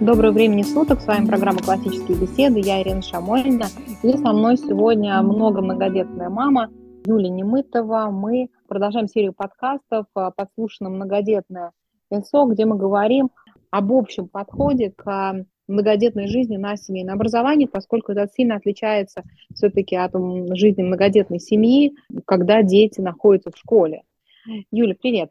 Доброго времени суток, с вами программа «Классические беседы», я Ирина Шамольна, и со мной сегодня много-многодетная мама Юлия Немытова. Мы продолжаем серию подкастов «Подслушано многодетное СО», где мы говорим об общем подходе к многодетной жизни на семейное образование, поскольку это сильно отличается все-таки от жизни многодетной семьи, когда дети находятся в школе. Юля, привет.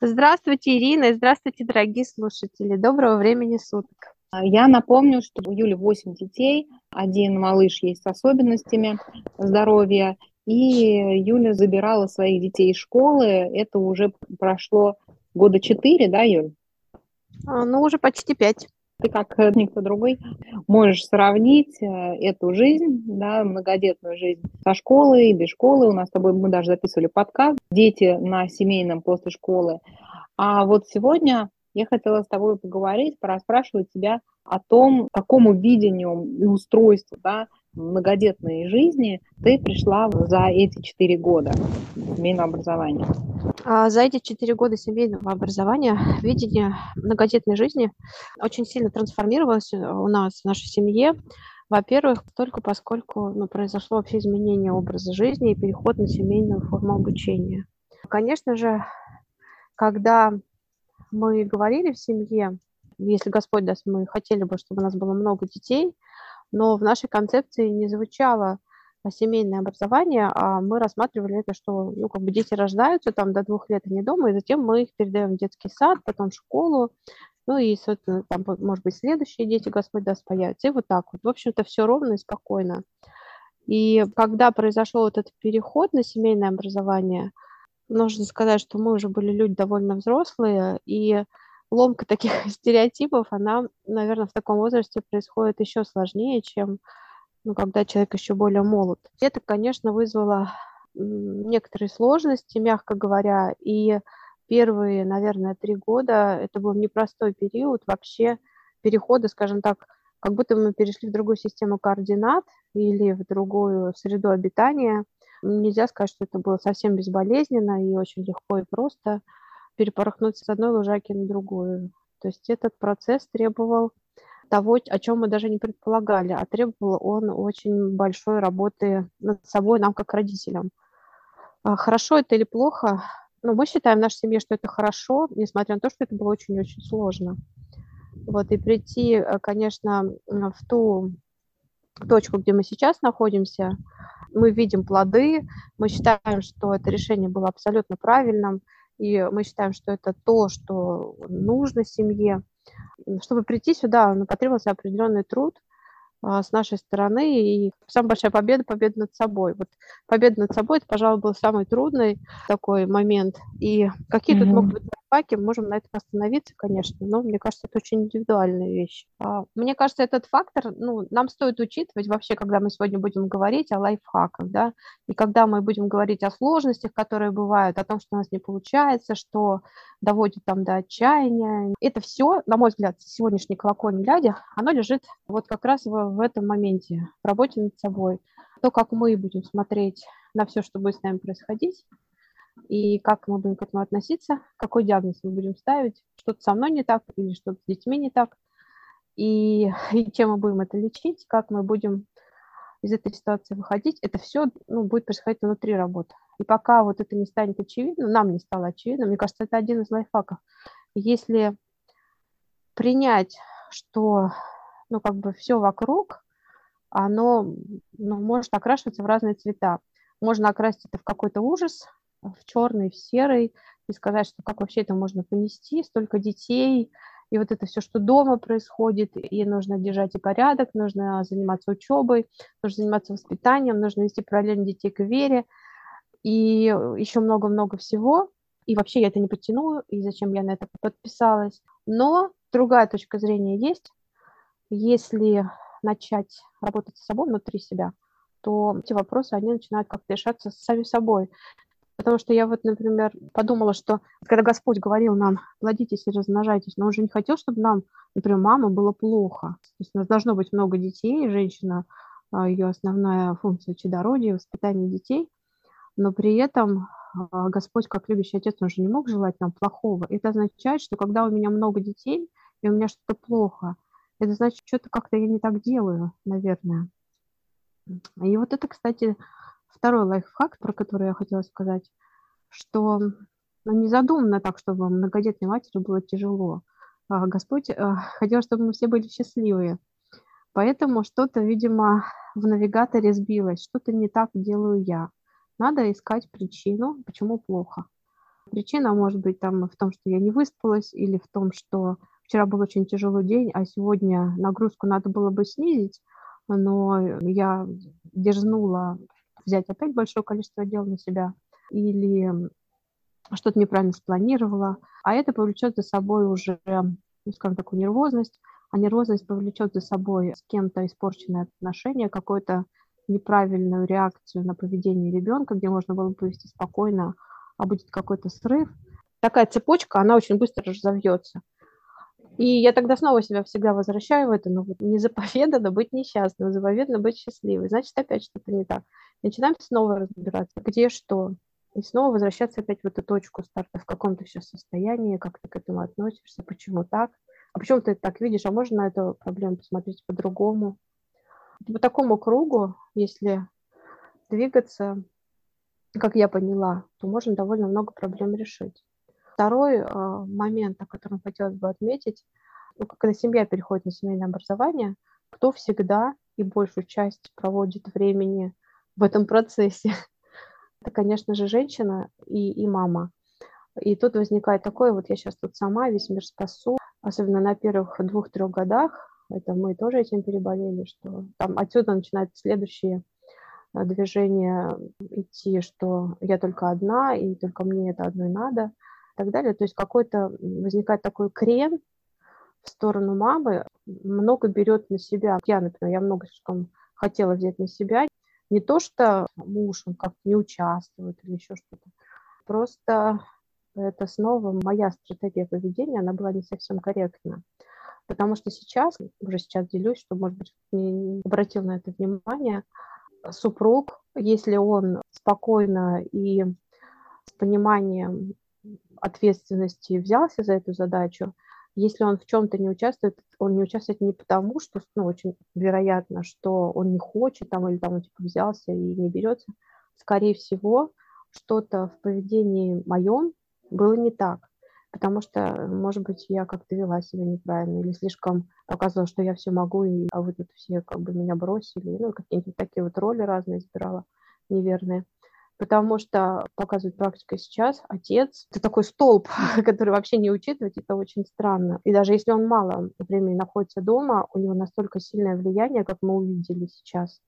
Здравствуйте, Ирина, и здравствуйте, дорогие слушатели. Доброго времени суток. Я напомню, что у Юли 8 детей, один малыш есть с особенностями здоровья, и Юля забирала своих детей из школы. Это уже прошло года 4, да, Юль? А, ну, уже почти 5 ты как никто другой можешь сравнить э, эту жизнь, да, многодетную жизнь со школой, без школы. У нас с тобой, мы даже записывали подкаст «Дети на семейном после школы». А вот сегодня я хотела с тобой поговорить, пораспрашивать тебя о том, к какому видению и устройству да, многодетной жизни ты пришла за эти четыре года семейного образования. А за эти четыре года семейного образования видение многодетной жизни очень сильно трансформировалось у нас в нашей семье. Во-первых, только поскольку ну, произошло вообще изменение образа жизни и переход на семейную форму обучения. Конечно же, когда мы говорили в семье, если Господь даст, мы хотели бы, чтобы у нас было много детей, но в нашей концепции не звучало семейное образование, а мы рассматривали это, что ну, как бы дети рождаются там до двух лет они дома, и затем мы их передаем в детский сад, потом в школу, ну и, собственно, там, может быть, следующие дети, Господь даст, появятся. И вот так вот. В общем-то, все ровно и спокойно. И когда произошел вот этот переход на семейное образование, нужно сказать, что мы уже были люди довольно взрослые, и ломка таких стереотипов, она, наверное, в таком возрасте происходит еще сложнее, чем ну, когда человек еще более молод. Это, конечно, вызвало некоторые сложности, мягко говоря, и первые, наверное, три года это был непростой период вообще перехода, скажем так, как будто мы перешли в другую систему координат или в другую среду обитания. Нельзя сказать, что это было совсем безболезненно и очень легко и просто перепорхнуть с одной лужаки на другую. То есть этот процесс требовал того, о чем мы даже не предполагали, а требовал он очень большой работы над собой, нам как родителям. А хорошо это или плохо? Ну, мы считаем в нашей семье, что это хорошо, несмотря на то, что это было очень-очень сложно. Вот, и прийти, э, конечно, в ту точку, где мы сейчас находимся, мы видим плоды, мы считаем, что это решение было абсолютно правильным, и мы считаем, что это то, что нужно семье. Чтобы прийти сюда, ну, потребовался определенный труд а, с нашей стороны, и самая большая победа – победа над собой. Вот победа над собой – это, пожалуй, был самый трудный такой момент. И какие mm-hmm. тут могут быть лайфхаки, можем на этом остановиться, конечно, но мне кажется, это очень индивидуальная вещь. А, мне кажется, этот фактор, ну, нам стоит учитывать вообще, когда мы сегодня будем говорить о лайфхаках, да, и когда мы будем говорить о сложностях, которые бывают, о том, что у нас не получается, что доводит там до отчаяния. Это все, на мой взгляд, сегодняшний колокольни глядя, оно лежит вот как раз в этом моменте, в работе над собой. То, как мы будем смотреть на все, что будет с нами происходить, и как мы будем к этому относиться, какой диагноз мы будем ставить, что-то со мной не так или что-то с детьми не так, и, и чем мы будем это лечить, как мы будем из этой ситуации выходить, это все ну, будет происходить внутри работы. И пока вот это не станет очевидным, нам не стало очевидно, мне кажется, это один из лайфхаков. Если принять, что ну, как бы все вокруг, оно ну, может окрашиваться в разные цвета. Можно окрасить это в какой-то ужас, в черный, в серый, и сказать, что как вообще это можно понести, столько детей, и вот это все, что дома происходит, и нужно держать и порядок, нужно заниматься учебой, нужно заниматься воспитанием, нужно вести параллельно детей к вере, и еще много-много всего. И вообще я это не потяну, и зачем я на это подписалась. Но другая точка зрения есть. Если начать работать с собой внутри себя, то эти вопросы, они начинают как-то решаться сами собой. Потому что я вот, например, подумала, что когда Господь говорил нам, плодитесь и размножайтесь, но Он же не хотел, чтобы нам, например, мама было плохо. То есть у нас должно быть много детей, женщина, а, ее основная функция чадородия, воспитание детей, но при этом а, Господь, как любящий отец, он же не мог желать нам плохого. Это означает, что когда у меня много детей, и у меня что-то плохо. Это значит, что-то как-то я не так делаю, наверное. И вот это, кстати, второй лайфхак, про который я хотела сказать, что ну, не задумано так, чтобы многодетной матери было тяжело. А Господь а, хотел, чтобы мы все были счастливые. Поэтому что-то, видимо, в навигаторе сбилось, что-то не так делаю я. Надо искать причину, почему плохо. Причина может быть там в том, что я не выспалась, или в том, что вчера был очень тяжелый день, а сегодня нагрузку надо было бы снизить, но я дерзнула взять опять большое количество дел на себя, или что-то неправильно спланировала, а это повлечет за собой уже, ну, скажем, такую нервозность, а нервозность повлечет за собой с кем-то испорченное отношение, какую-то неправильную реакцию на поведение ребенка, где можно было бы повести спокойно, а будет какой-то срыв. Такая цепочка, она очень быстро разовьется. И я тогда снова себя всегда возвращаю в это, ну вот не заповедано быть несчастным, заповедано быть счастливой. Значит, опять что-то не так. Начинаем снова разбираться, где что. И снова возвращаться опять в эту точку старта, в каком то сейчас состоянии, как ты к этому относишься, почему так. А почему ты так видишь? А можно на эту проблему посмотреть по-другому? По такому кругу, если двигаться, как я поняла, то можно довольно много проблем решить. Второй э, момент, о котором хотелось бы отметить, ну, когда семья переходит на семейное образование, кто всегда и большую часть проводит времени в этом процессе? Это, конечно же, женщина и, и мама. И тут возникает такое, вот я сейчас тут сама, весь мир спасу, особенно на первых двух-трех годах, это мы тоже этим переболели, что там отсюда начинают следующие э, движения идти, что я только одна, и только мне это одной надо, и так далее. То есть какой-то возникает такой крен в сторону мамы, много берет на себя. Я, например, я много слишком хотела взять на себя. Не то, что муж, он как-то не участвует или еще что-то. Просто это снова моя стратегия поведения, она была не совсем корректна. Потому что сейчас, уже сейчас делюсь, что, может быть, не обратил на это внимание, супруг, если он спокойно и с пониманием ответственности взялся за эту задачу, если он в чем-то не участвует, он не участвует не потому, что, ну, очень вероятно, что он не хочет там или там он типа взялся и не берется. Скорее всего, что-то в поведении моем было не так потому что, может быть, я как-то вела себя неправильно или слишком показывала, что я все могу, и, а вы тут все как бы меня бросили, ну, какие-нибудь такие вот роли разные избирала неверные. Потому что, показывает практика сейчас, отец – это такой столб, который вообще не учитывать, это очень странно. И даже если он мало времени находится дома, у него настолько сильное влияние, как мы увидели сейчас,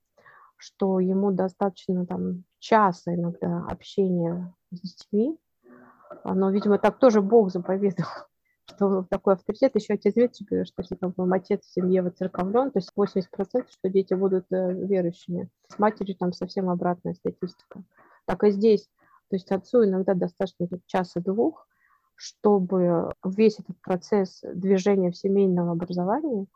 что ему достаточно там часа иногда общения с детьми, но, видимо, так тоже Бог заповедовал, что такой авторитет. Еще отец Дмитрий что если там отец в семье воцерковлен, то есть 80%, что дети будут э, верующими. С матерью там совсем обратная статистика. Так и здесь. То есть отцу иногда достаточно часа-двух, чтобы весь этот процесс движения в семейном образовании,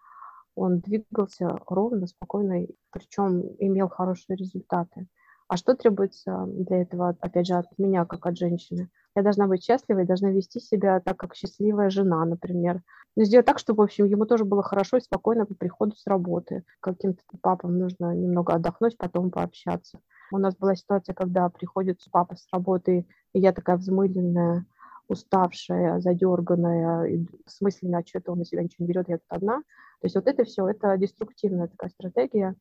он двигался ровно, спокойно, причем имел хорошие результаты. А что требуется для этого, опять же, от меня, как от женщины? Я должна быть счастливой, должна вести себя так, как счастливая жена, например. Но сделать так, чтобы, в общем, ему тоже было хорошо и спокойно по приходу с работы. Каким-то папам нужно немного отдохнуть, потом пообщаться. У нас была ситуация, когда приходит папа с работы, и я такая взмыленная, уставшая, задерганная, и в смысле, а что-то он на себя ничего не берет, я тут одна. То есть вот это все, это деструктивная такая стратегия,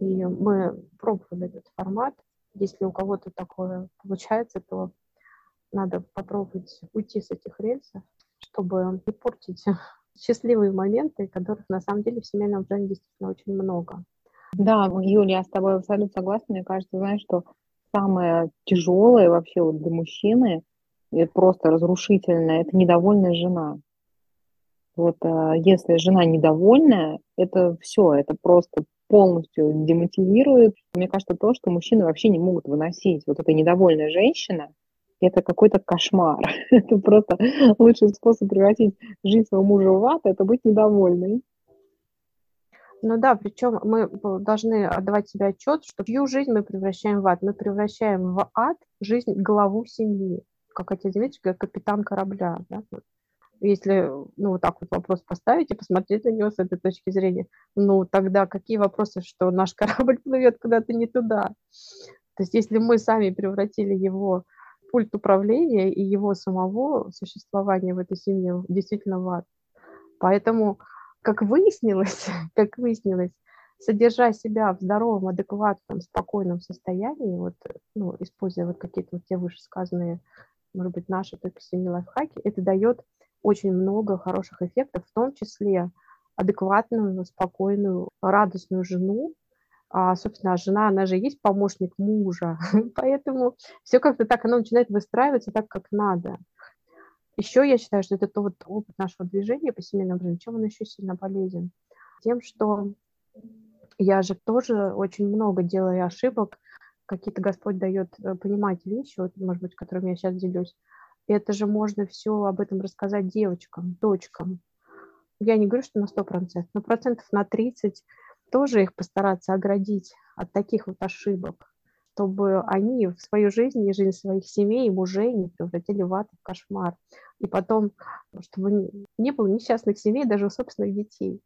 и мы пробовали этот формат. Если у кого-то такое получается, то надо попробовать уйти с этих рельсов, чтобы не портить счастливые моменты, которых на самом деле в семейном плане действительно очень много. Да, Юля, я с тобой абсолютно согласна. Мне кажется, знаешь, что самое тяжелое вообще вот для мужчины, это просто разрушительное, это недовольная жена. Вот э, если жена недовольная, это все, это просто полностью демотивирует. Мне кажется, то, что мужчины вообще не могут выносить. Вот эта недовольная женщина, это какой-то кошмар. это просто лучший способ превратить жизнь своего мужа в ад, это быть недовольной. Ну да, причем мы должны отдавать себе отчет, что всю жизнь мы превращаем в ад. Мы превращаем в ад жизнь главу семьи, как отец Дмитрий, как капитан корабля. Да? Если, ну, вот так вот вопрос поставить и посмотреть на него с этой точки зрения, ну, тогда какие вопросы, что наш корабль плывет куда-то не туда? То есть если мы сами превратили его пульт управления и его самого существования в этой семье действительно в ад. Поэтому, как выяснилось, как выяснилось, содержа себя в здоровом, адекватном, спокойном состоянии, вот, ну, используя вот какие-то вот те вышесказанные, может быть, наши только семьи лайфхаки, это дает очень много хороших эффектов, в том числе адекватную, спокойную, радостную жену, а, собственно, жена, она же есть помощник мужа, поэтому все как-то так, оно начинает выстраиваться так, как надо. Еще я считаю, что это тот опыт нашего движения по семейному времени, чем он еще сильно полезен? Тем, что я же тоже очень много делаю ошибок, какие-то Господь дает э, понимать вещи, вот, может быть, которыми я сейчас делюсь. Это же можно все об этом рассказать девочкам, дочкам. Я не говорю, что на 100%, но процентов на 30 тоже их постараться оградить от таких вот ошибок, чтобы они в свою жизнь и жизнь своих семей и мужей не превратили в ад, в кошмар. И потом, чтобы не было несчастных семей даже у собственных детей.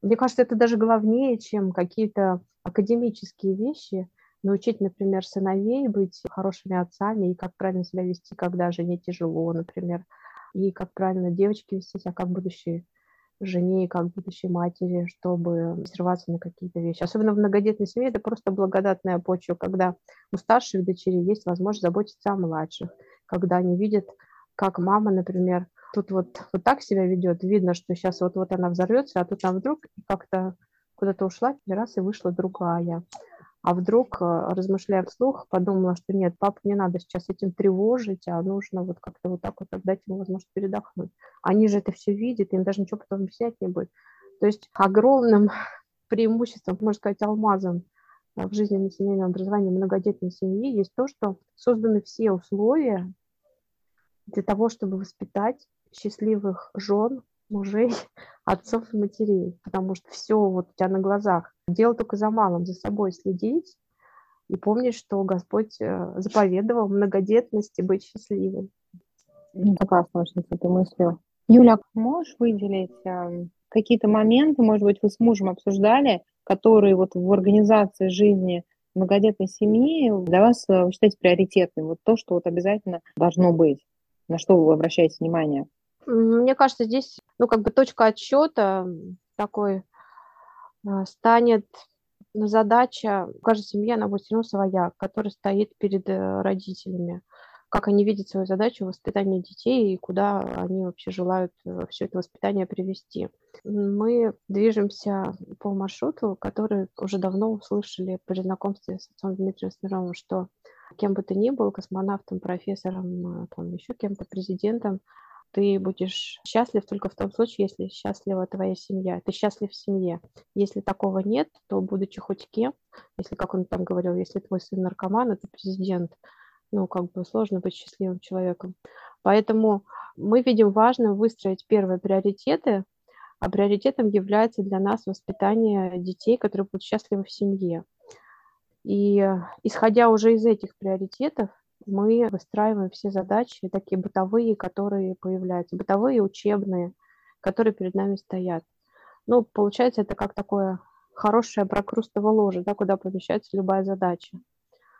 Мне кажется, это даже главнее, чем какие-то академические вещи. Научить, например, сыновей быть хорошими отцами и как правильно себя вести, когда жене тяжело, например, и как правильно девочки вести себя как будущие жене как будущей матери, чтобы срываться на какие-то вещи. Особенно в многодетной семье это просто благодатная почва, когда у старших дочерей есть возможность заботиться о младших, когда они видят, как мама, например, тут вот, вот так себя ведет, видно, что сейчас вот-вот она взорвется, а тут она вдруг как-то куда-то ушла, раз и вышла другая. А вдруг, э, размышляя вслух, подумала, что нет, папу не надо сейчас этим тревожить, а нужно вот как-то вот так вот дать ему возможность передохнуть. Они же это все видят, им даже ничего потом объяснять не будет. То есть огромным преимуществом, можно сказать, алмазом э, в жизни на семейном образовании многодетной семьи есть то, что созданы все условия для того, чтобы воспитать счастливых жен, мужей, отцов и матерей, потому что все вот у тебя на глазах. Дело только за малым, за собой следить и помнить, что Господь э, заповедовал многодетности быть счастливым. Согласна очень с этой мыслью. Юля, можешь выделить э, какие-то моменты, может быть, вы с мужем обсуждали, которые вот в организации жизни многодетной семьи для вас э, вы считаете приоритетным? Вот то, что вот обязательно должно быть, на что вы обращаете внимание? Мне кажется, здесь, ну, как бы точка отсчета такой а, станет задача, у каждой семьи, она будет все равно своя, которая стоит перед э, родителями. Как они видят свою задачу воспитания детей и куда они вообще желают э, все это воспитание привести. Мы движемся по маршруту, который уже давно услышали при знакомстве с отцом Дмитрием Смировым, что кем бы ты ни был, космонавтом, профессором, э, там, еще кем-то, президентом, ты будешь счастлив только в том случае, если счастлива твоя семья. Ты счастлив в семье. Если такого нет, то будучи хоть кем, если, как он там говорил, если твой сын наркоман, это президент, ну, как бы сложно быть счастливым человеком. Поэтому мы видим важным выстроить первые приоритеты, а приоритетом является для нас воспитание детей, которые будут счастливы в семье. И исходя уже из этих приоритетов, мы выстраиваем все задачи, такие бытовые, которые появляются, бытовые, учебные, которые перед нами стоят. Ну, получается, это как такое хорошее прокрустово ложе, да, куда помещается любая задача.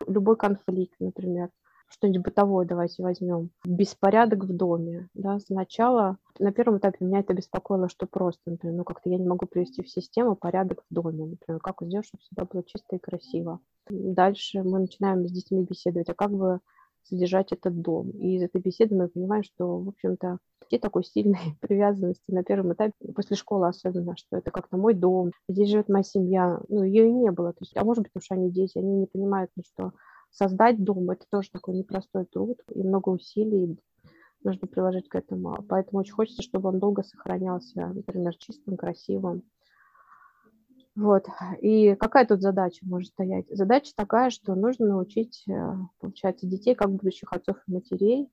Любой конфликт, например, что-нибудь бытовое давайте возьмем. Беспорядок в доме. Да, сначала, на первом этапе меня это беспокоило, что просто, например, ну как-то я не могу привести в систему порядок в доме. Например, как сделать, чтобы всегда было чисто и красиво. Дальше мы начинаем с детьми беседовать, а как бы содержать этот дом. И из этой беседы мы понимаем, что, в общем-то, нет такой сильной привязанности на первом этапе, после школы особенно, что это как-то мой дом, здесь живет моя семья. Ну, ее и не было. То есть, а может быть, потому что они дети, они не понимают, ну, что создать дом – это тоже такой непростой труд, и много усилий нужно приложить к этому. Поэтому очень хочется, чтобы он долго сохранялся, например, чистым, красивым. Вот. И какая тут задача может стоять? Задача такая, что нужно научить, э, получается, детей, как будущих отцов и матерей,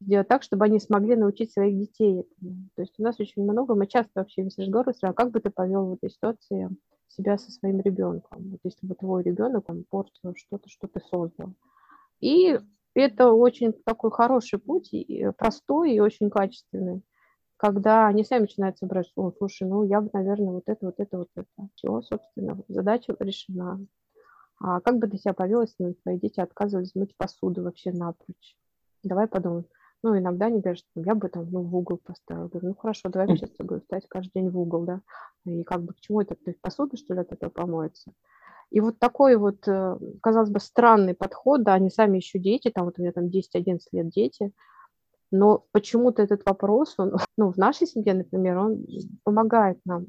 сделать так, чтобы они смогли научить своих детей То есть у нас очень много, мы часто вообще весь разговор а как бы ты повел в этой ситуации себя со своим ребенком, вот если бы твой ребенок он портил что-то, что ты создал. И это очень такой хороший путь, простой и очень качественный когда они сами начинают собирать, о, слушай, ну я бы, наверное, вот это, вот это, вот это. Все, собственно, задача решена. А как бы ты себя повел, если ну, твои дети отказывались мыть посуду вообще напрочь? Давай подумаем. Ну, иногда они говорят, что я бы там ну, в угол поставил. Говорю, ну, хорошо, давай сейчас с тобой встать каждый день в угол, да. И как бы к чему это? То есть посуда, что ли, от этого помоется? И вот такой вот, э, казалось бы, странный подход, да, они сами еще дети, там вот у меня там 10-11 лет дети, но почему-то этот вопрос, он, ну, в нашей семье, например, он помогает нам,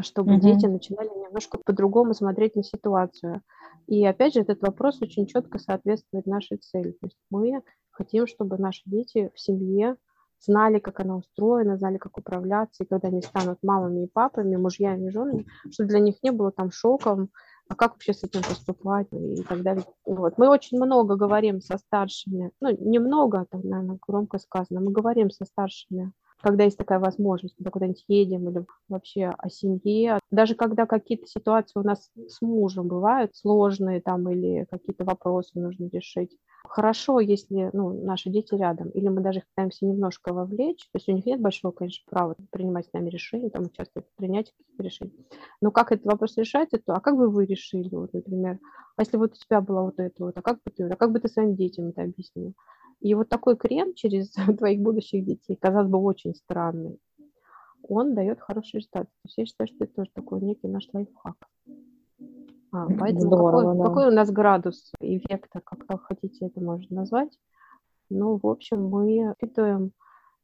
чтобы mm-hmm. дети начинали немножко по-другому смотреть на ситуацию. И опять же, этот вопрос очень четко соответствует нашей цели. То есть мы хотим, чтобы наши дети в семье знали, как она устроена, знали, как управляться, и когда они станут мамами и папами, мужьями и женами, чтобы для них не было там шоком, а как вообще с этим поступать и так далее. Вот. Мы очень много говорим со старшими, ну, немного, там, наверное, громко сказано, мы говорим со старшими когда есть такая возможность, когда куда-нибудь едем или вообще о семье. Даже когда какие-то ситуации у нас с мужем бывают сложные там или какие-то вопросы нужно решить. Хорошо, если ну, наши дети рядом, или мы даже их пытаемся немножко вовлечь, то есть у них нет большого, конечно, права принимать с нами решения, там участвовать в принятии каких-то решений. Но как этот вопрос решается, то а как бы вы решили, вот, например, а если вот у тебя было вот это вот, а как бы ты, а как бы ты своим детям это объяснил? И вот такой крем через твоих будущих детей, казалось бы, очень странный, он дает хороший результат. То есть я считаю, что это тоже такой некий наш лайфхак. А, поэтому Здорово, какой, да. какой у нас градус эффекта, как, как хотите это можно назвать? Ну, в общем, мы воспитываем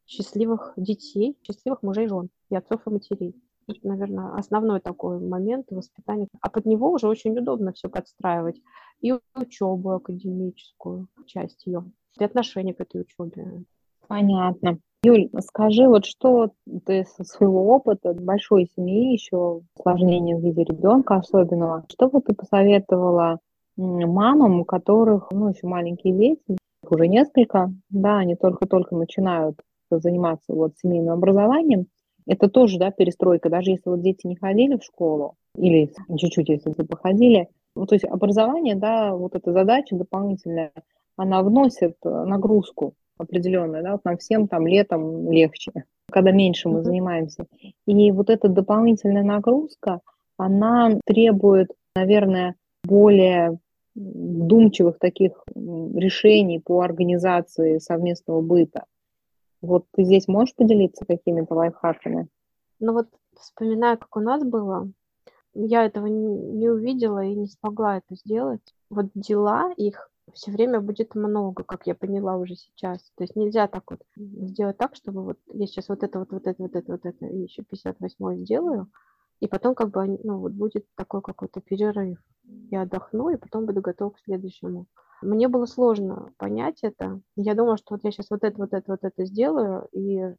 счастливых детей, счастливых мужей и жен, и отцов и матерей. Это, наверное, основной такой момент воспитания. А под него уже очень удобно все подстраивать. И учебу академическую, часть ее и отношение к этой учебе. Понятно. Юль, скажи, вот что ты со своего опыта большой семьи, еще осложнение в виде ребенка особенного, что бы ты посоветовала мамам, у которых, ну, еще маленькие дети, уже несколько, да, они только-только начинают заниматься вот семейным образованием, это тоже, да, перестройка, даже если вот дети не ходили в школу, или чуть-чуть, если походили, ну, то есть образование, да, вот эта задача дополнительная, она вносит э, нагрузку определенную, да, вот нам всем там летом легче, когда меньше мы занимаемся. И вот эта дополнительная нагрузка, она требует, наверное, более вдумчивых таких решений по организации совместного быта. Вот ты здесь можешь поделиться какими-то лайфхаками? Ну вот вспоминая, как у нас было, я этого не увидела и не смогла это сделать. Вот дела их все время будет много, как я поняла уже сейчас. То есть нельзя так вот сделать так, чтобы вот я сейчас вот это, вот, вот это, вот это, вот это, и еще 58 сделаю, и потом как бы, ну, вот будет такой какой-то перерыв. Я отдохну, и потом буду готова к следующему. Мне было сложно понять это. Я думала, что вот я сейчас вот это, вот это, вот это сделаю, и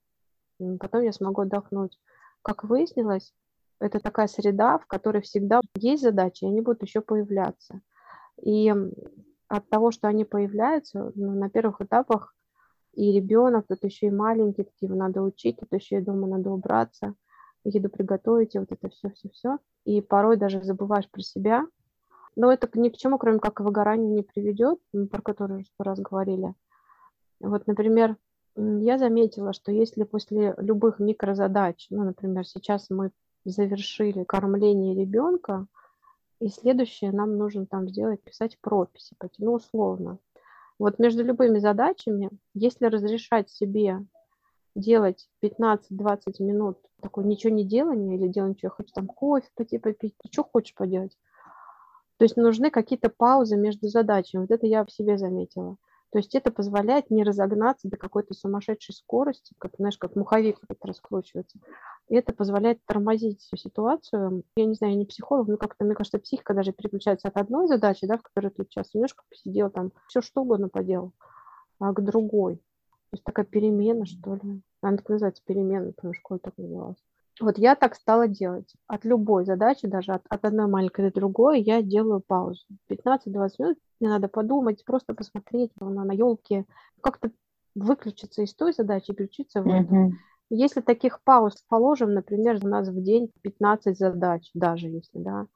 потом я смогу отдохнуть. Как выяснилось, это такая среда, в которой всегда есть задачи, и они будут еще появляться. И от того, что они появляются ну, на первых этапах, и ребенок, тут еще и маленький, тут его надо учить, тут еще и дома надо убраться, еду приготовить, и вот это все-все-все. И порой даже забываешь про себя. Но это ни к чему, кроме как к выгоранию, не приведет, про которое уже сто раз говорили. Вот, например, я заметила, что если после любых микрозадач, ну, например, сейчас мы завершили кормление ребенка, и следующее нам нужно там сделать, писать прописи, ну, условно. Вот между любыми задачами, если разрешать себе делать 15-20 минут такое ничего не делания или делать ничего, хочешь там кофе пойти попить, что хочешь поделать? То есть нужны какие-то паузы между задачами. Вот это я в себе заметила. То есть это позволяет не разогнаться до какой-то сумасшедшей скорости, как, знаешь, как муховик раскручивается. Это позволяет тормозить всю ситуацию. Я не знаю, я не психолог, но как-то, мне кажется, психика даже переключается от одной задачи, да, в которой ты сейчас немножко посидел, там, все что угодно поделал, а к другой. То есть такая перемена, что ли. Она так называется перемена, потому что школе так называлась. Вот я так стала делать. От любой задачи, даже от, от одной маленькой до другой, я делаю паузу. 15-20 минут мне надо подумать, просто посмотреть на, на елке, как-то выключиться из той задачи и включиться в эту. Mm-hmm. Если таких пауз положим, например, у нас в день 15 задач, даже если, да,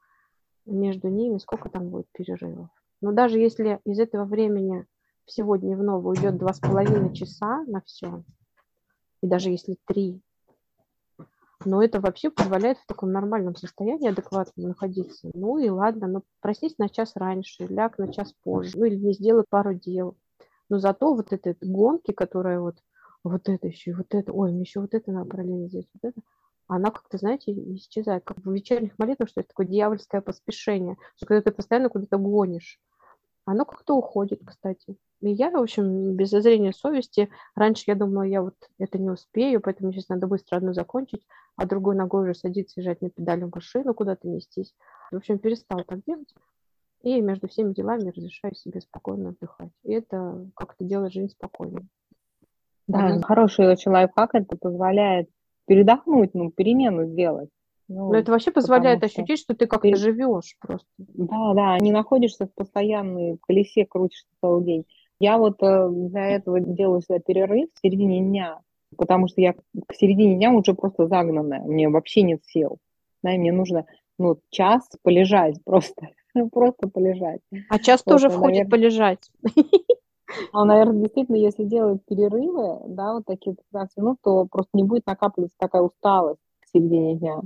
между ними сколько там будет перерывов. Но даже если из этого времени всего дневного уйдет два с половиной часа на все, и даже если три. Но это вообще позволяет в таком нормальном состоянии адекватно находиться. Ну и ладно, ну проснись на час раньше, ляг на час позже, ну или не сделай пару дел. Но зато вот этой гонки, которая вот вот это еще, вот это, ой, мне еще вот это надо параллельно сделать, вот это, она как-то, знаете, исчезает, как в вечерних молитвах, что это такое дьявольское поспешение, что когда ты постоянно куда-то гонишь, оно как-то уходит, кстати. И я, в общем, без зазрения совести, раньше я думала, я вот это не успею, поэтому сейчас надо быстро одну закончить, а другой ногой уже садиться и жать на педали машину, куда-то нестись. В общем, перестала так делать. И между всеми делами разрешаю себе спокойно отдыхать. И это как-то делает жизнь спокойнее. Да, хороший очень лайфхак, это позволяет передохнуть, ну, перемену сделать. Ну, Но это вообще позволяет что... ощутить, что ты как-то ты... живешь просто. Да, да, не находишься в постоянной колесе, крутишься целый день. Я вот э, для этого делаю себе перерыв в середине дня, потому что я к середине дня уже просто загнанная, мне вообще нет сил. Да, мне нужно ну, час полежать просто, просто полежать. А час тоже входит наверное... полежать. А, наверное, действительно, если делать перерывы, да, вот такие 15 минут, то просто не будет накапливаться такая усталость в середине дня.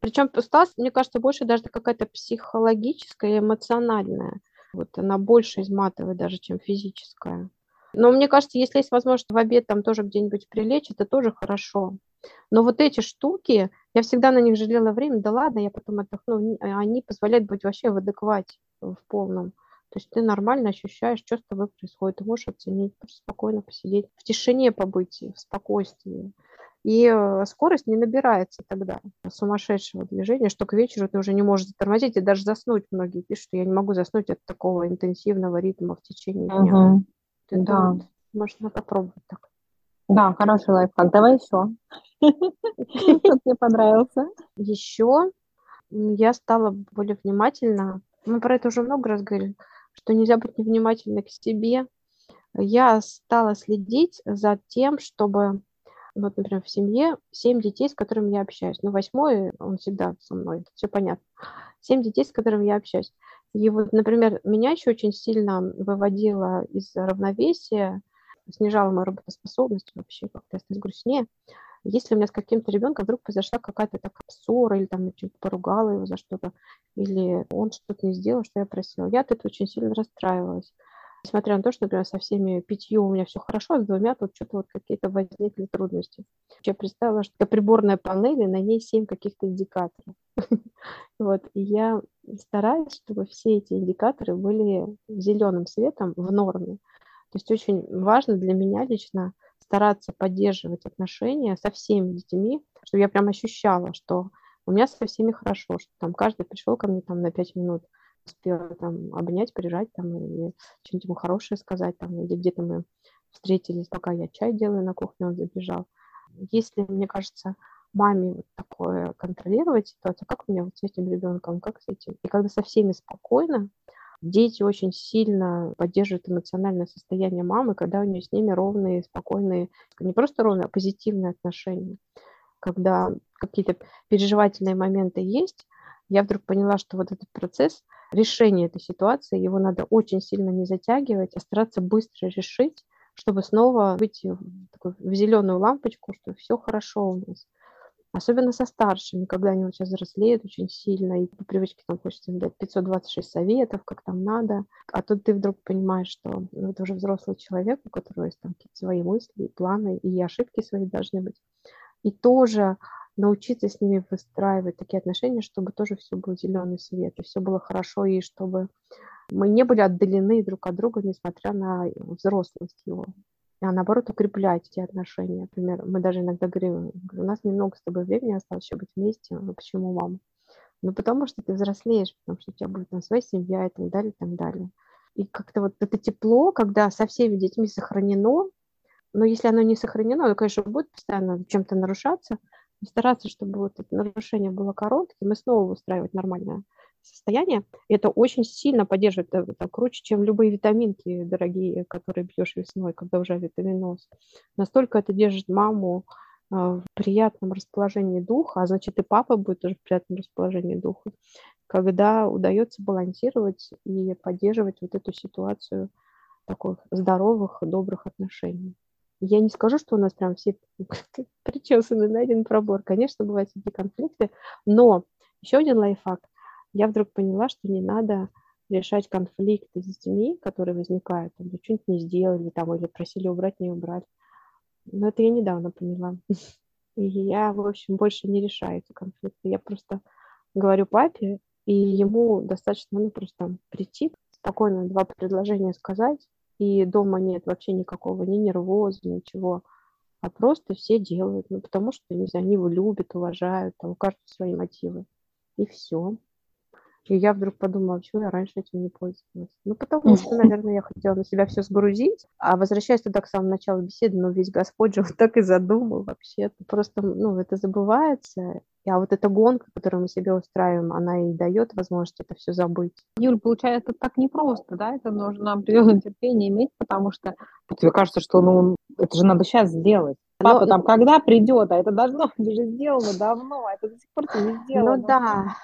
Причем усталость, мне кажется, больше даже какая-то психологическая и эмоциональная. Вот она больше изматывает даже, чем физическая. Но мне кажется, если есть возможность в обед там тоже где-нибудь прилечь, это тоже хорошо. Но вот эти штуки, я всегда на них жалела время, да ладно, я потом отдохну, они позволяют быть вообще в адеквате в полном. То есть ты нормально ощущаешь, что с тобой происходит, ты можешь оценить, спокойно посидеть, в тишине побыть, в спокойствии. И э, скорость не набирается тогда сумасшедшего движения, что к вечеру ты уже не можешь затормозить и даже заснуть. Многие пишут, что я не могу заснуть от такого интенсивного ритма в течение дня. Угу. Ты да. Может, надо попробовать так. Да, хороший лайфхак. Давай еще. Мне понравился. Еще я стала более внимательна. Мы про это уже много раз говорили что нельзя быть невнимательной к себе, я стала следить за тем, чтобы, вот, например, в семье семь детей, с которыми я общаюсь. Ну, восьмой, он всегда со мной, все понятно. Семь детей, с которыми я общаюсь. И вот, например, меня еще очень сильно выводило из равновесия, снижало мою работоспособность вообще, как-то я грустнее. Если у меня с каким-то ребенком вдруг произошла какая-то такая ссора, или там чуть поругала его за что-то, или он что-то не сделал, что я просила, я от этого очень сильно расстраивалась. Несмотря на то, что, например, со всеми пятью у меня все хорошо, а с двумя тут что-то вот какие-то возникли трудности. Я представила, что приборная панель, и на ней семь каких-то индикаторов. Вот, и я стараюсь, чтобы все эти индикаторы были зеленым светом в норме. То есть очень важно для меня лично стараться поддерживать отношения со всеми детьми, чтобы я прям ощущала, что у меня со всеми хорошо, что там каждый пришел ко мне там на пять минут, успел там обнять, прижать там или что-нибудь ему хорошее сказать там, или где-то мы встретились, пока я чай делаю на кухне, он забежал. Если, мне кажется, маме вот такое контролировать ситуацию, как у меня вот с этим ребенком, как с этим. И когда со всеми спокойно, Дети очень сильно поддерживают эмоциональное состояние мамы, когда у нее с ними ровные, спокойные, не просто ровные, а позитивные отношения. Когда какие-то переживательные моменты есть, я вдруг поняла, что вот этот процесс решения этой ситуации, его надо очень сильно не затягивать, а стараться быстро решить, чтобы снова выйти в, такую, в зеленую лампочку, что все хорошо у нас. Особенно со старшими, когда они вот сейчас взрослеют очень сильно, и по привычке там хочется им дать 526 советов, как там надо. А тут ты вдруг понимаешь, что ну, это уже взрослый человек, у которого есть там какие-то свои мысли, планы, и ошибки свои должны быть. И тоже научиться с ними выстраивать такие отношения, чтобы тоже все был зеленый свет, и все было хорошо, и чтобы мы не были отдалены друг от друга, несмотря на взрослость его а наоборот укреплять эти отношения. Например, мы даже иногда говорим, у нас немного с тобой времени осталось еще быть вместе. Ну, почему, мама? Ну, потому что ты взрослеешь, потому что у тебя будет там своя семья и так далее, и так далее. И как-то вот это тепло, когда со всеми детьми сохранено, но если оно не сохранено, оно, конечно, будет постоянно чем-то нарушаться, стараться, чтобы вот это нарушение было коротким и снова устраивать нормальное состояние. И это очень сильно поддерживает, это, круче, чем любые витаминки дорогие, которые пьешь весной, когда уже витаминоз. Настолько это держит маму а, в приятном расположении духа, а значит и папа будет тоже в приятном расположении духа, когда удается балансировать и поддерживать вот эту ситуацию таких здоровых, добрых отношений. Я не скажу, что у нас прям все причесаны на один пробор. Конечно, бывают такие конфликты, но еще один лайфхак. Я вдруг поняла, что не надо решать конфликты с детьми, которые возникают, там, что-нибудь не сделали, там, или просили убрать, не убрать. Но это я недавно поняла. И я, в общем, больше не решаю эти конфликты. Я просто говорю папе, и ему достаточно, ну, просто прийти, спокойно два предложения сказать, и дома нет вообще никакого ни нервоза, ничего, а просто все делают, ну, потому что, не знаю, они его любят, уважают, там, у каждого свои мотивы, и все. И я вдруг подумала, почему я раньше этим не пользовалась. Ну, потому что, наверное, я хотела на себя все сгрузить, а возвращаясь туда к самому началу беседы, ну, ведь Господь же вот так и задумал вообще. Просто, ну, это забывается, а вот эта гонка, которую мы себе устраиваем, она и дает возможность это все забыть. Юль, получается, так непросто, да? Это нужно определенное терпение иметь, потому что тебе кажется, что ну, это же надо сейчас сделать. Папа Но... там когда придет, а это должно быть уже сделано давно, а это до сих пор не сделано. Ну да,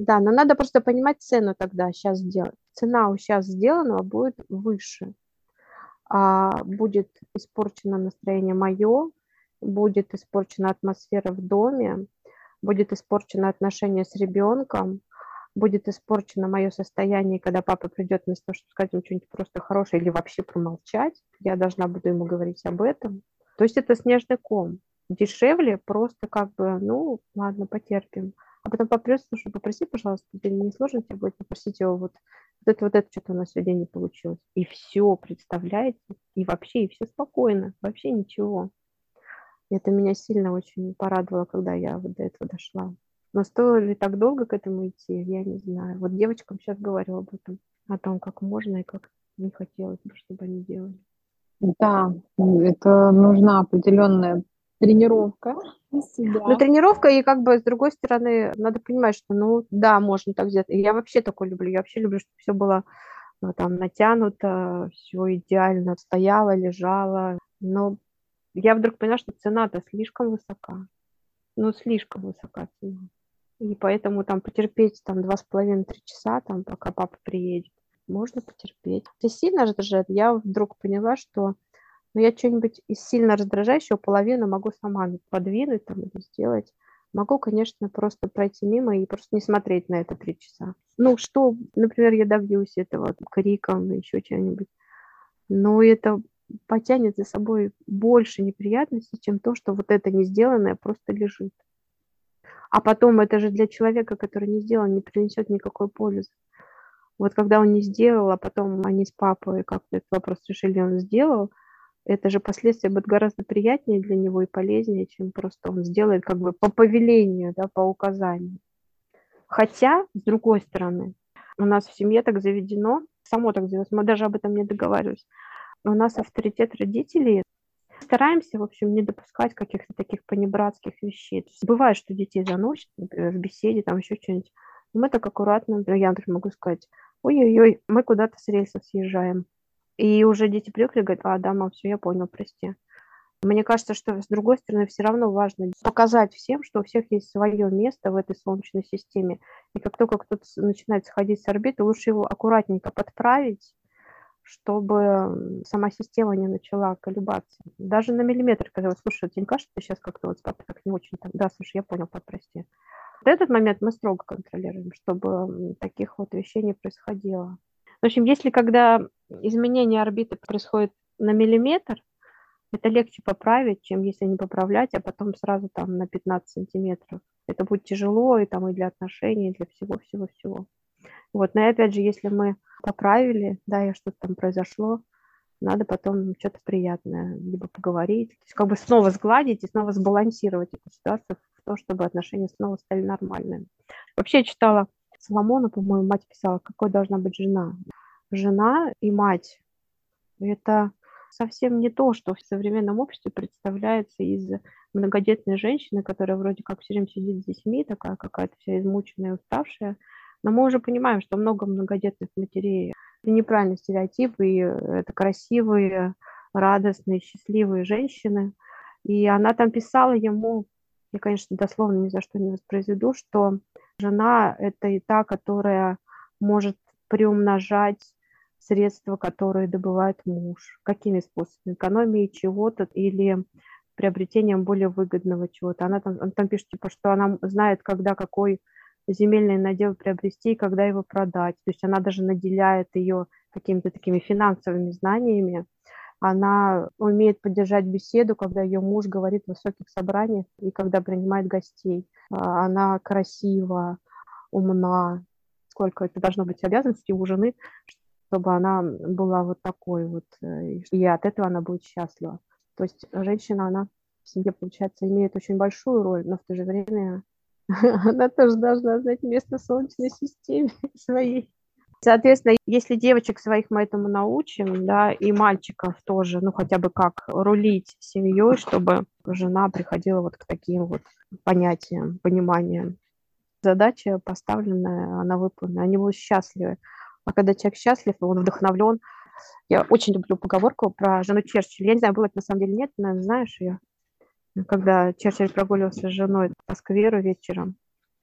да, но надо просто понимать цену тогда сейчас сделать. Цена у сейчас сделанного будет выше. А будет испорчено настроение мое, будет испорчена атмосфера в доме, будет испорчено отношение с ребенком, будет испорчено мое состояние, когда папа придет вместо того, чтобы сказать ему что-нибудь просто хорошее или вообще промолчать, я должна буду ему говорить об этом. То есть это снежный ком. Дешевле просто как бы, ну, ладно, потерпим а потом попрет, слушай, попроси, пожалуйста, тебе не сложно тебе будет попросить его вот, вот это, вот это что-то у нас сегодня не получилось. И все, представляете? И вообще, и все спокойно, вообще ничего. И это меня сильно очень порадовало, когда я вот до этого дошла. Но стоило ли так долго к этому идти, я не знаю. Вот девочкам сейчас говорю об этом, о том, как можно и как не хотелось бы, чтобы они делали. Да, это нужна определенная тренировка себя. Ну, тренировка, и как бы с другой стороны, надо понимать, что, ну, да, можно так сделать. Я вообще такое люблю. Я вообще люблю, чтобы все было ну, там натянуто, все идеально стояло, лежало. Но я вдруг поняла, что цена-то слишком высока. Ну, слишком высока цена. И поэтому там потерпеть там два с половиной-три часа, там, пока папа приедет, можно потерпеть. Это сильно раздражает. Я вдруг поняла, что но я что-нибудь из сильно раздражающего половину могу сама подвинуть там, или сделать. Могу, конечно, просто пройти мимо и просто не смотреть на это три часа. Ну, что, например, я добьюсь этого криком, еще что-нибудь. Но это потянет за собой больше неприятностей, чем то, что вот это не сделанное просто лежит. А потом это же для человека, который не сделал, не принесет никакой пользы. Вот когда он не сделал, а потом они с папой как-то этот вопрос решили, он сделал, это же последствия будут гораздо приятнее для него и полезнее, чем просто он сделает как бы по повелению, да, по указанию. Хотя, с другой стороны, у нас в семье так заведено, само так завелось, мы даже об этом не договаривались. У нас авторитет родителей, стараемся, в общем, не допускать каких-то таких понебратских вещей. То есть бывает, что детей заносят, в беседе, там еще что-нибудь. мы так аккуратно, я, например, могу сказать, ой-ой-ой, мы куда-то с рельсов съезжаем. И уже дети привыкли, говорят, а, да, мам, все, я понял, прости. Мне кажется, что с другой стороны все равно важно показать всем, что у всех есть свое место в этой Солнечной системе. И как только кто-то начинает сходить с орбиты, лучше его аккуратненько подправить, чтобы сама система не начала колебаться. Даже на миллиметр, когда, слушай, тебе не кажется, ты сейчас как-то вот так не очень так, да, слушай, я понял, подпрости. Вот этот момент мы строго контролируем, чтобы таких вот вещей не происходило. В общем, если когда изменение орбиты происходит на миллиметр, это легче поправить, чем если не поправлять, а потом сразу там на 15 сантиметров. Это будет тяжело и там и для отношений, и для всего-всего-всего. Вот, но и опять же, если мы поправили, да, и что-то там произошло, надо потом что-то приятное, либо поговорить, то есть как бы снова сгладить и снова сбалансировать эту ситуацию в то, чтобы отношения снова стали нормальными. Вообще я читала Соломона, по-моему, мать писала, какой должна быть жена. Жена и мать – это совсем не то, что в современном обществе представляется из многодетной женщины, которая вроде как все время сидит с детьми, такая какая-то вся измученная, уставшая. Но мы уже понимаем, что много многодетных матерей – это неправильный стереотип, и это красивые, радостные, счастливые женщины. И она там писала ему, я, конечно, дословно ни за что не воспроизведу, что жена – это и та, которая может приумножать средства, которые добывает муж. Какими способами? Экономией чего-то или приобретением более выгодного чего-то. Она там, она там пишет, типа, что она знает, когда какой земельный надел приобрести и когда его продать. То есть она даже наделяет ее какими-то такими финансовыми знаниями. Она умеет поддержать беседу, когда ее муж говорит в высоких собраниях и когда принимает гостей. А, она красива, умна. Сколько это должно быть обязанностей у жены, чтобы она была вот такой вот, э, и от этого она будет счастлива. То есть женщина, она в семье, получается, имеет очень большую роль, но в то же время она тоже должна знать место в Солнечной системе своей. Соответственно, если девочек своих мы этому научим, да, и мальчиков тоже, ну, хотя бы как рулить семьей, чтобы жена приходила вот к таким вот понятиям, пониманиям. Задача поставленная, она выполнена, они будут счастливы. А когда человек счастлив, он вдохновлен. Я очень люблю поговорку про жену Черчилля. Я не знаю, было это на самом деле нет, наверное, знаешь ее. Когда Черчилль прогуливался с женой по скверу вечером.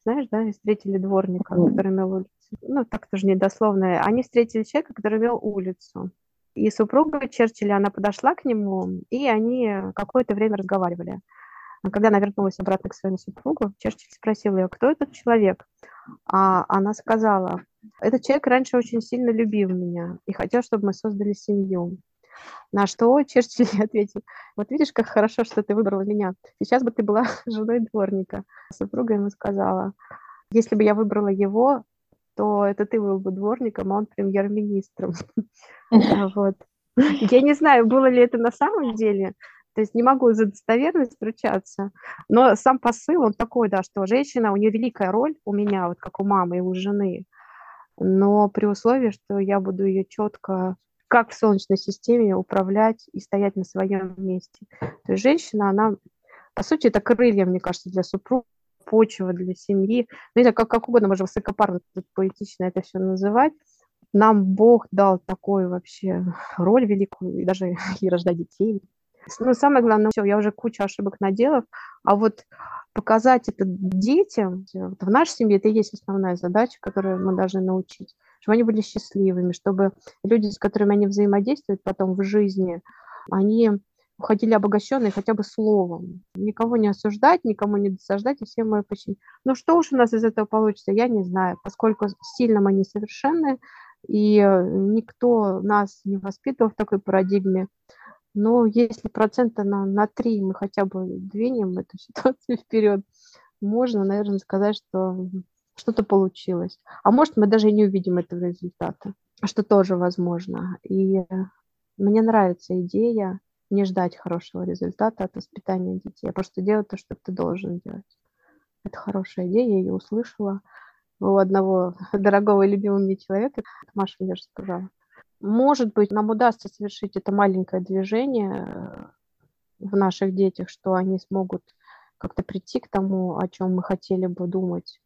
Знаешь, да, и встретили дворника, который имел. Ну, так тоже недословно. Они встретили человека, который имел улицу. И супруга Черчилля, она подошла к нему, и они какое-то время разговаривали. А когда она вернулась обратно к своему супругу, Черчилль спросил ее, кто этот человек? А она сказала, этот человек раньше очень сильно любил меня и хотел, чтобы мы создали семью. На что Черчилль ответил, вот видишь, как хорошо, что ты выбрала меня. Сейчас бы ты была женой дворника. Супруга ему сказала, если бы я выбрала его, то это ты был бы дворником, а он премьер-министром. Вот. Я не знаю, было ли это на самом деле, то есть не могу за достоверность ручаться, но сам посыл, он такой, да, что женщина, у нее великая роль у меня, вот как у мамы и у жены, но при условии, что я буду ее четко, как в Солнечной системе, управлять и стоять на своем месте. То есть женщина, она, по сути, это крылья, мне кажется, для супруга, почва для семьи. Ну, это как, как угодно, можно высокопарно, поэтично это все называть. Нам Бог дал такую вообще роль великую, и даже и рождать детей. Ну, самое главное, все, я уже кучу ошибок наделав, а вот показать это детям, вот в нашей семье это и есть основная задача, которую мы должны научить, чтобы они были счастливыми, чтобы люди, с которыми они взаимодействуют потом в жизни, они уходили обогащенные хотя бы словом. Никого не осуждать, никому не досаждать, и всем мы почти... Ну что уж у нас из этого получится, я не знаю, поскольку сильно мы несовершенны, и никто нас не воспитывал в такой парадигме, но если процента на, на 3 мы хотя бы двинем эту ситуацию вперед, можно, наверное, сказать, что что-то получилось. А может, мы даже и не увидим этого результата, что тоже возможно. И мне нравится идея не ждать хорошего результата от воспитания детей, а просто делать то, что ты должен делать. Это хорошая идея, я ее услышала у одного дорогого и любимого мне человека. Маша мне же сказала. Может быть, нам удастся совершить это маленькое движение э, в наших детях, что они смогут как-то прийти к тому, о чем мы хотели бы думать.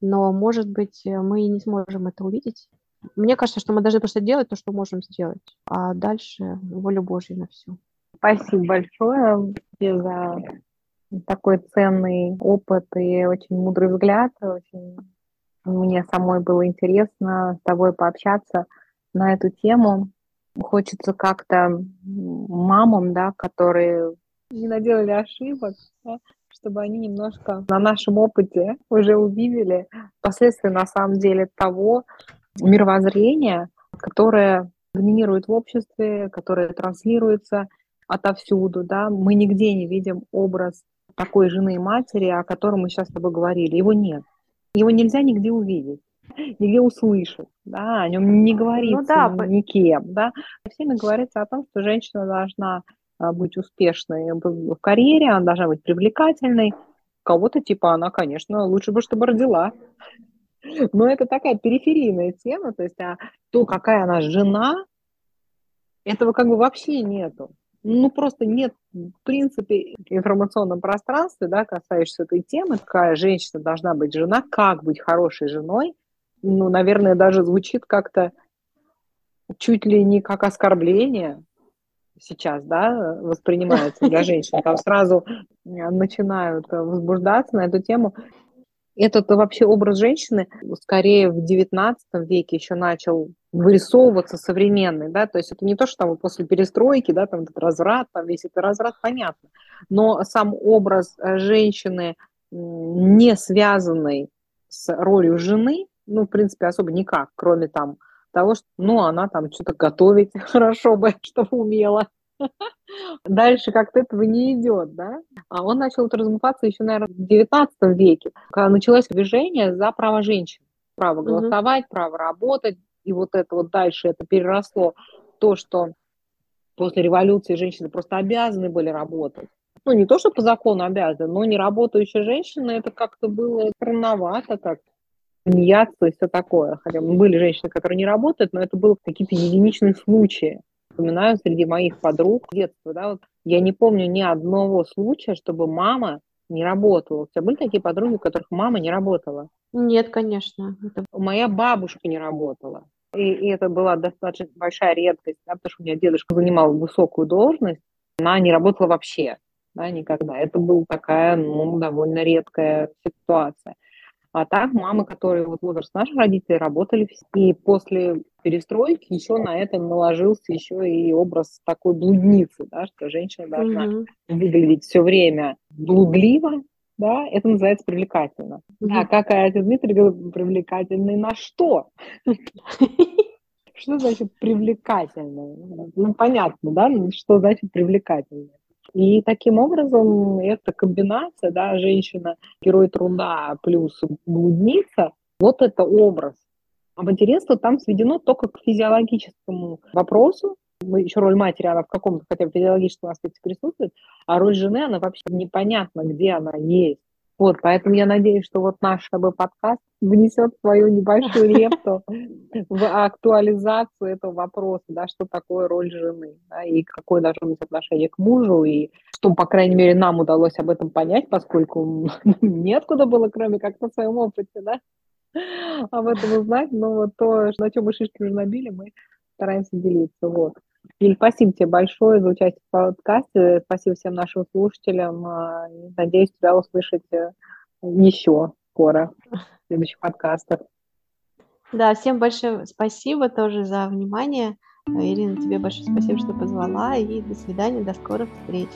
Но, может быть, мы и не сможем это увидеть. Мне кажется, что мы должны просто делать то, что можем сделать, а дальше воля Божья на все. Спасибо большое за такой ценный опыт и очень мудрый взгляд. Очень мне самой было интересно с тобой пообщаться на эту тему. Хочется как-то мамам, да, которые не наделали ошибок, да, чтобы они немножко на нашем опыте уже увидели последствия на самом деле того мировоззрения, которое доминирует в обществе, которое транслируется отовсюду, да, мы нигде не видим образ такой жены и матери, о котором мы сейчас с тобой говорили. Его нет. Его нельзя нигде увидеть нигде услышать, да, о нем не говорится ну, да, никем, да. Всеми говорится о том, что женщина должна а, быть успешной в карьере, она должна быть привлекательной. Кого-то типа она, конечно, лучше бы, чтобы родила. Но это такая периферийная тема, то есть а то, какая она жена, этого как бы вообще нету. Ну, просто нет, в принципе, в информационном пространстве, да, касающейся этой темы, какая женщина должна быть жена, как быть хорошей женой, ну, наверное, даже звучит как-то чуть ли не как оскорбление сейчас, да, воспринимается для женщин. Там сразу начинают возбуждаться на эту тему. Этот вообще образ женщины скорее в XIX веке еще начал вырисовываться современный, да, то есть это не то, что там после перестройки, да, там этот разврат, там весь этот разврат, понятно, но сам образ э, женщины, не связанной с ролью жены, ну, в принципе, особо никак, кроме там того, что, ну, она там что-то готовить хорошо бы, чтобы умела. Дальше как-то этого не идет, да? А он начал размываться еще, наверное, в XIX веке, когда началось движение за право женщин. Право голосовать, mm-hmm. право работать. И вот это вот дальше это переросло то, что после революции женщины просто обязаны были работать. Ну, не то, что по закону обязаны, но не работающая женщина, это как-то было странновато как-то тунеядство и все такое. Хотя были женщины, которые не работают, но это были какие-то единичные случаи. Вспоминаю среди моих подруг детства, да, вот я не помню ни одного случая, чтобы мама не работала. У тебя были такие подруги, у которых мама не работала? Нет, конечно. Это... Моя бабушка не работала. И, и это была достаточно большая редкость, да, потому что у меня дедушка занимал высокую должность, она не работала вообще, да, никогда. Это была такая, ну, довольно редкая ситуация. А так мамы, которые вот возраст наших родителей, работали все. И после перестройки еще на это наложился еще и образ такой блудницы, да, что женщина должна mm выглядеть все время блудливо, да, это называется привлекательно. mm Да, как отец Дмитрий говорит, привлекательный на что? Что значит привлекательный? Ну, понятно, да, что значит привлекательный. И таким образом эта комбинация, да, женщина, герой труда плюс блудница, вот это образ. А материнство там сведено только к физиологическому вопросу. Еще роль матери, она в каком-то хотя бы физиологическом аспекте присутствует, а роль жены, она вообще непонятно, где она есть. Вот, поэтому я надеюсь, что вот наш с тобой подкаст внесет свою небольшую лепту в актуализацию этого вопроса, да, что такое роль жены, да, и какое должно быть отношение к мужу, и что, по крайней мере, нам удалось об этом понять, поскольку неоткуда было, кроме как на своем опыте, да, об этом узнать, но вот то, на чем мы шишки уже набили, мы стараемся делиться, вот. Иль, спасибо тебе большое за участие в подкасте. Спасибо всем нашим слушателям. А, надеюсь тебя услышать э, еще скоро в следующих подкастах. Да, всем большое спасибо тоже за внимание. Ирина, тебе большое спасибо, что позвала. И до свидания, до скорых встреч.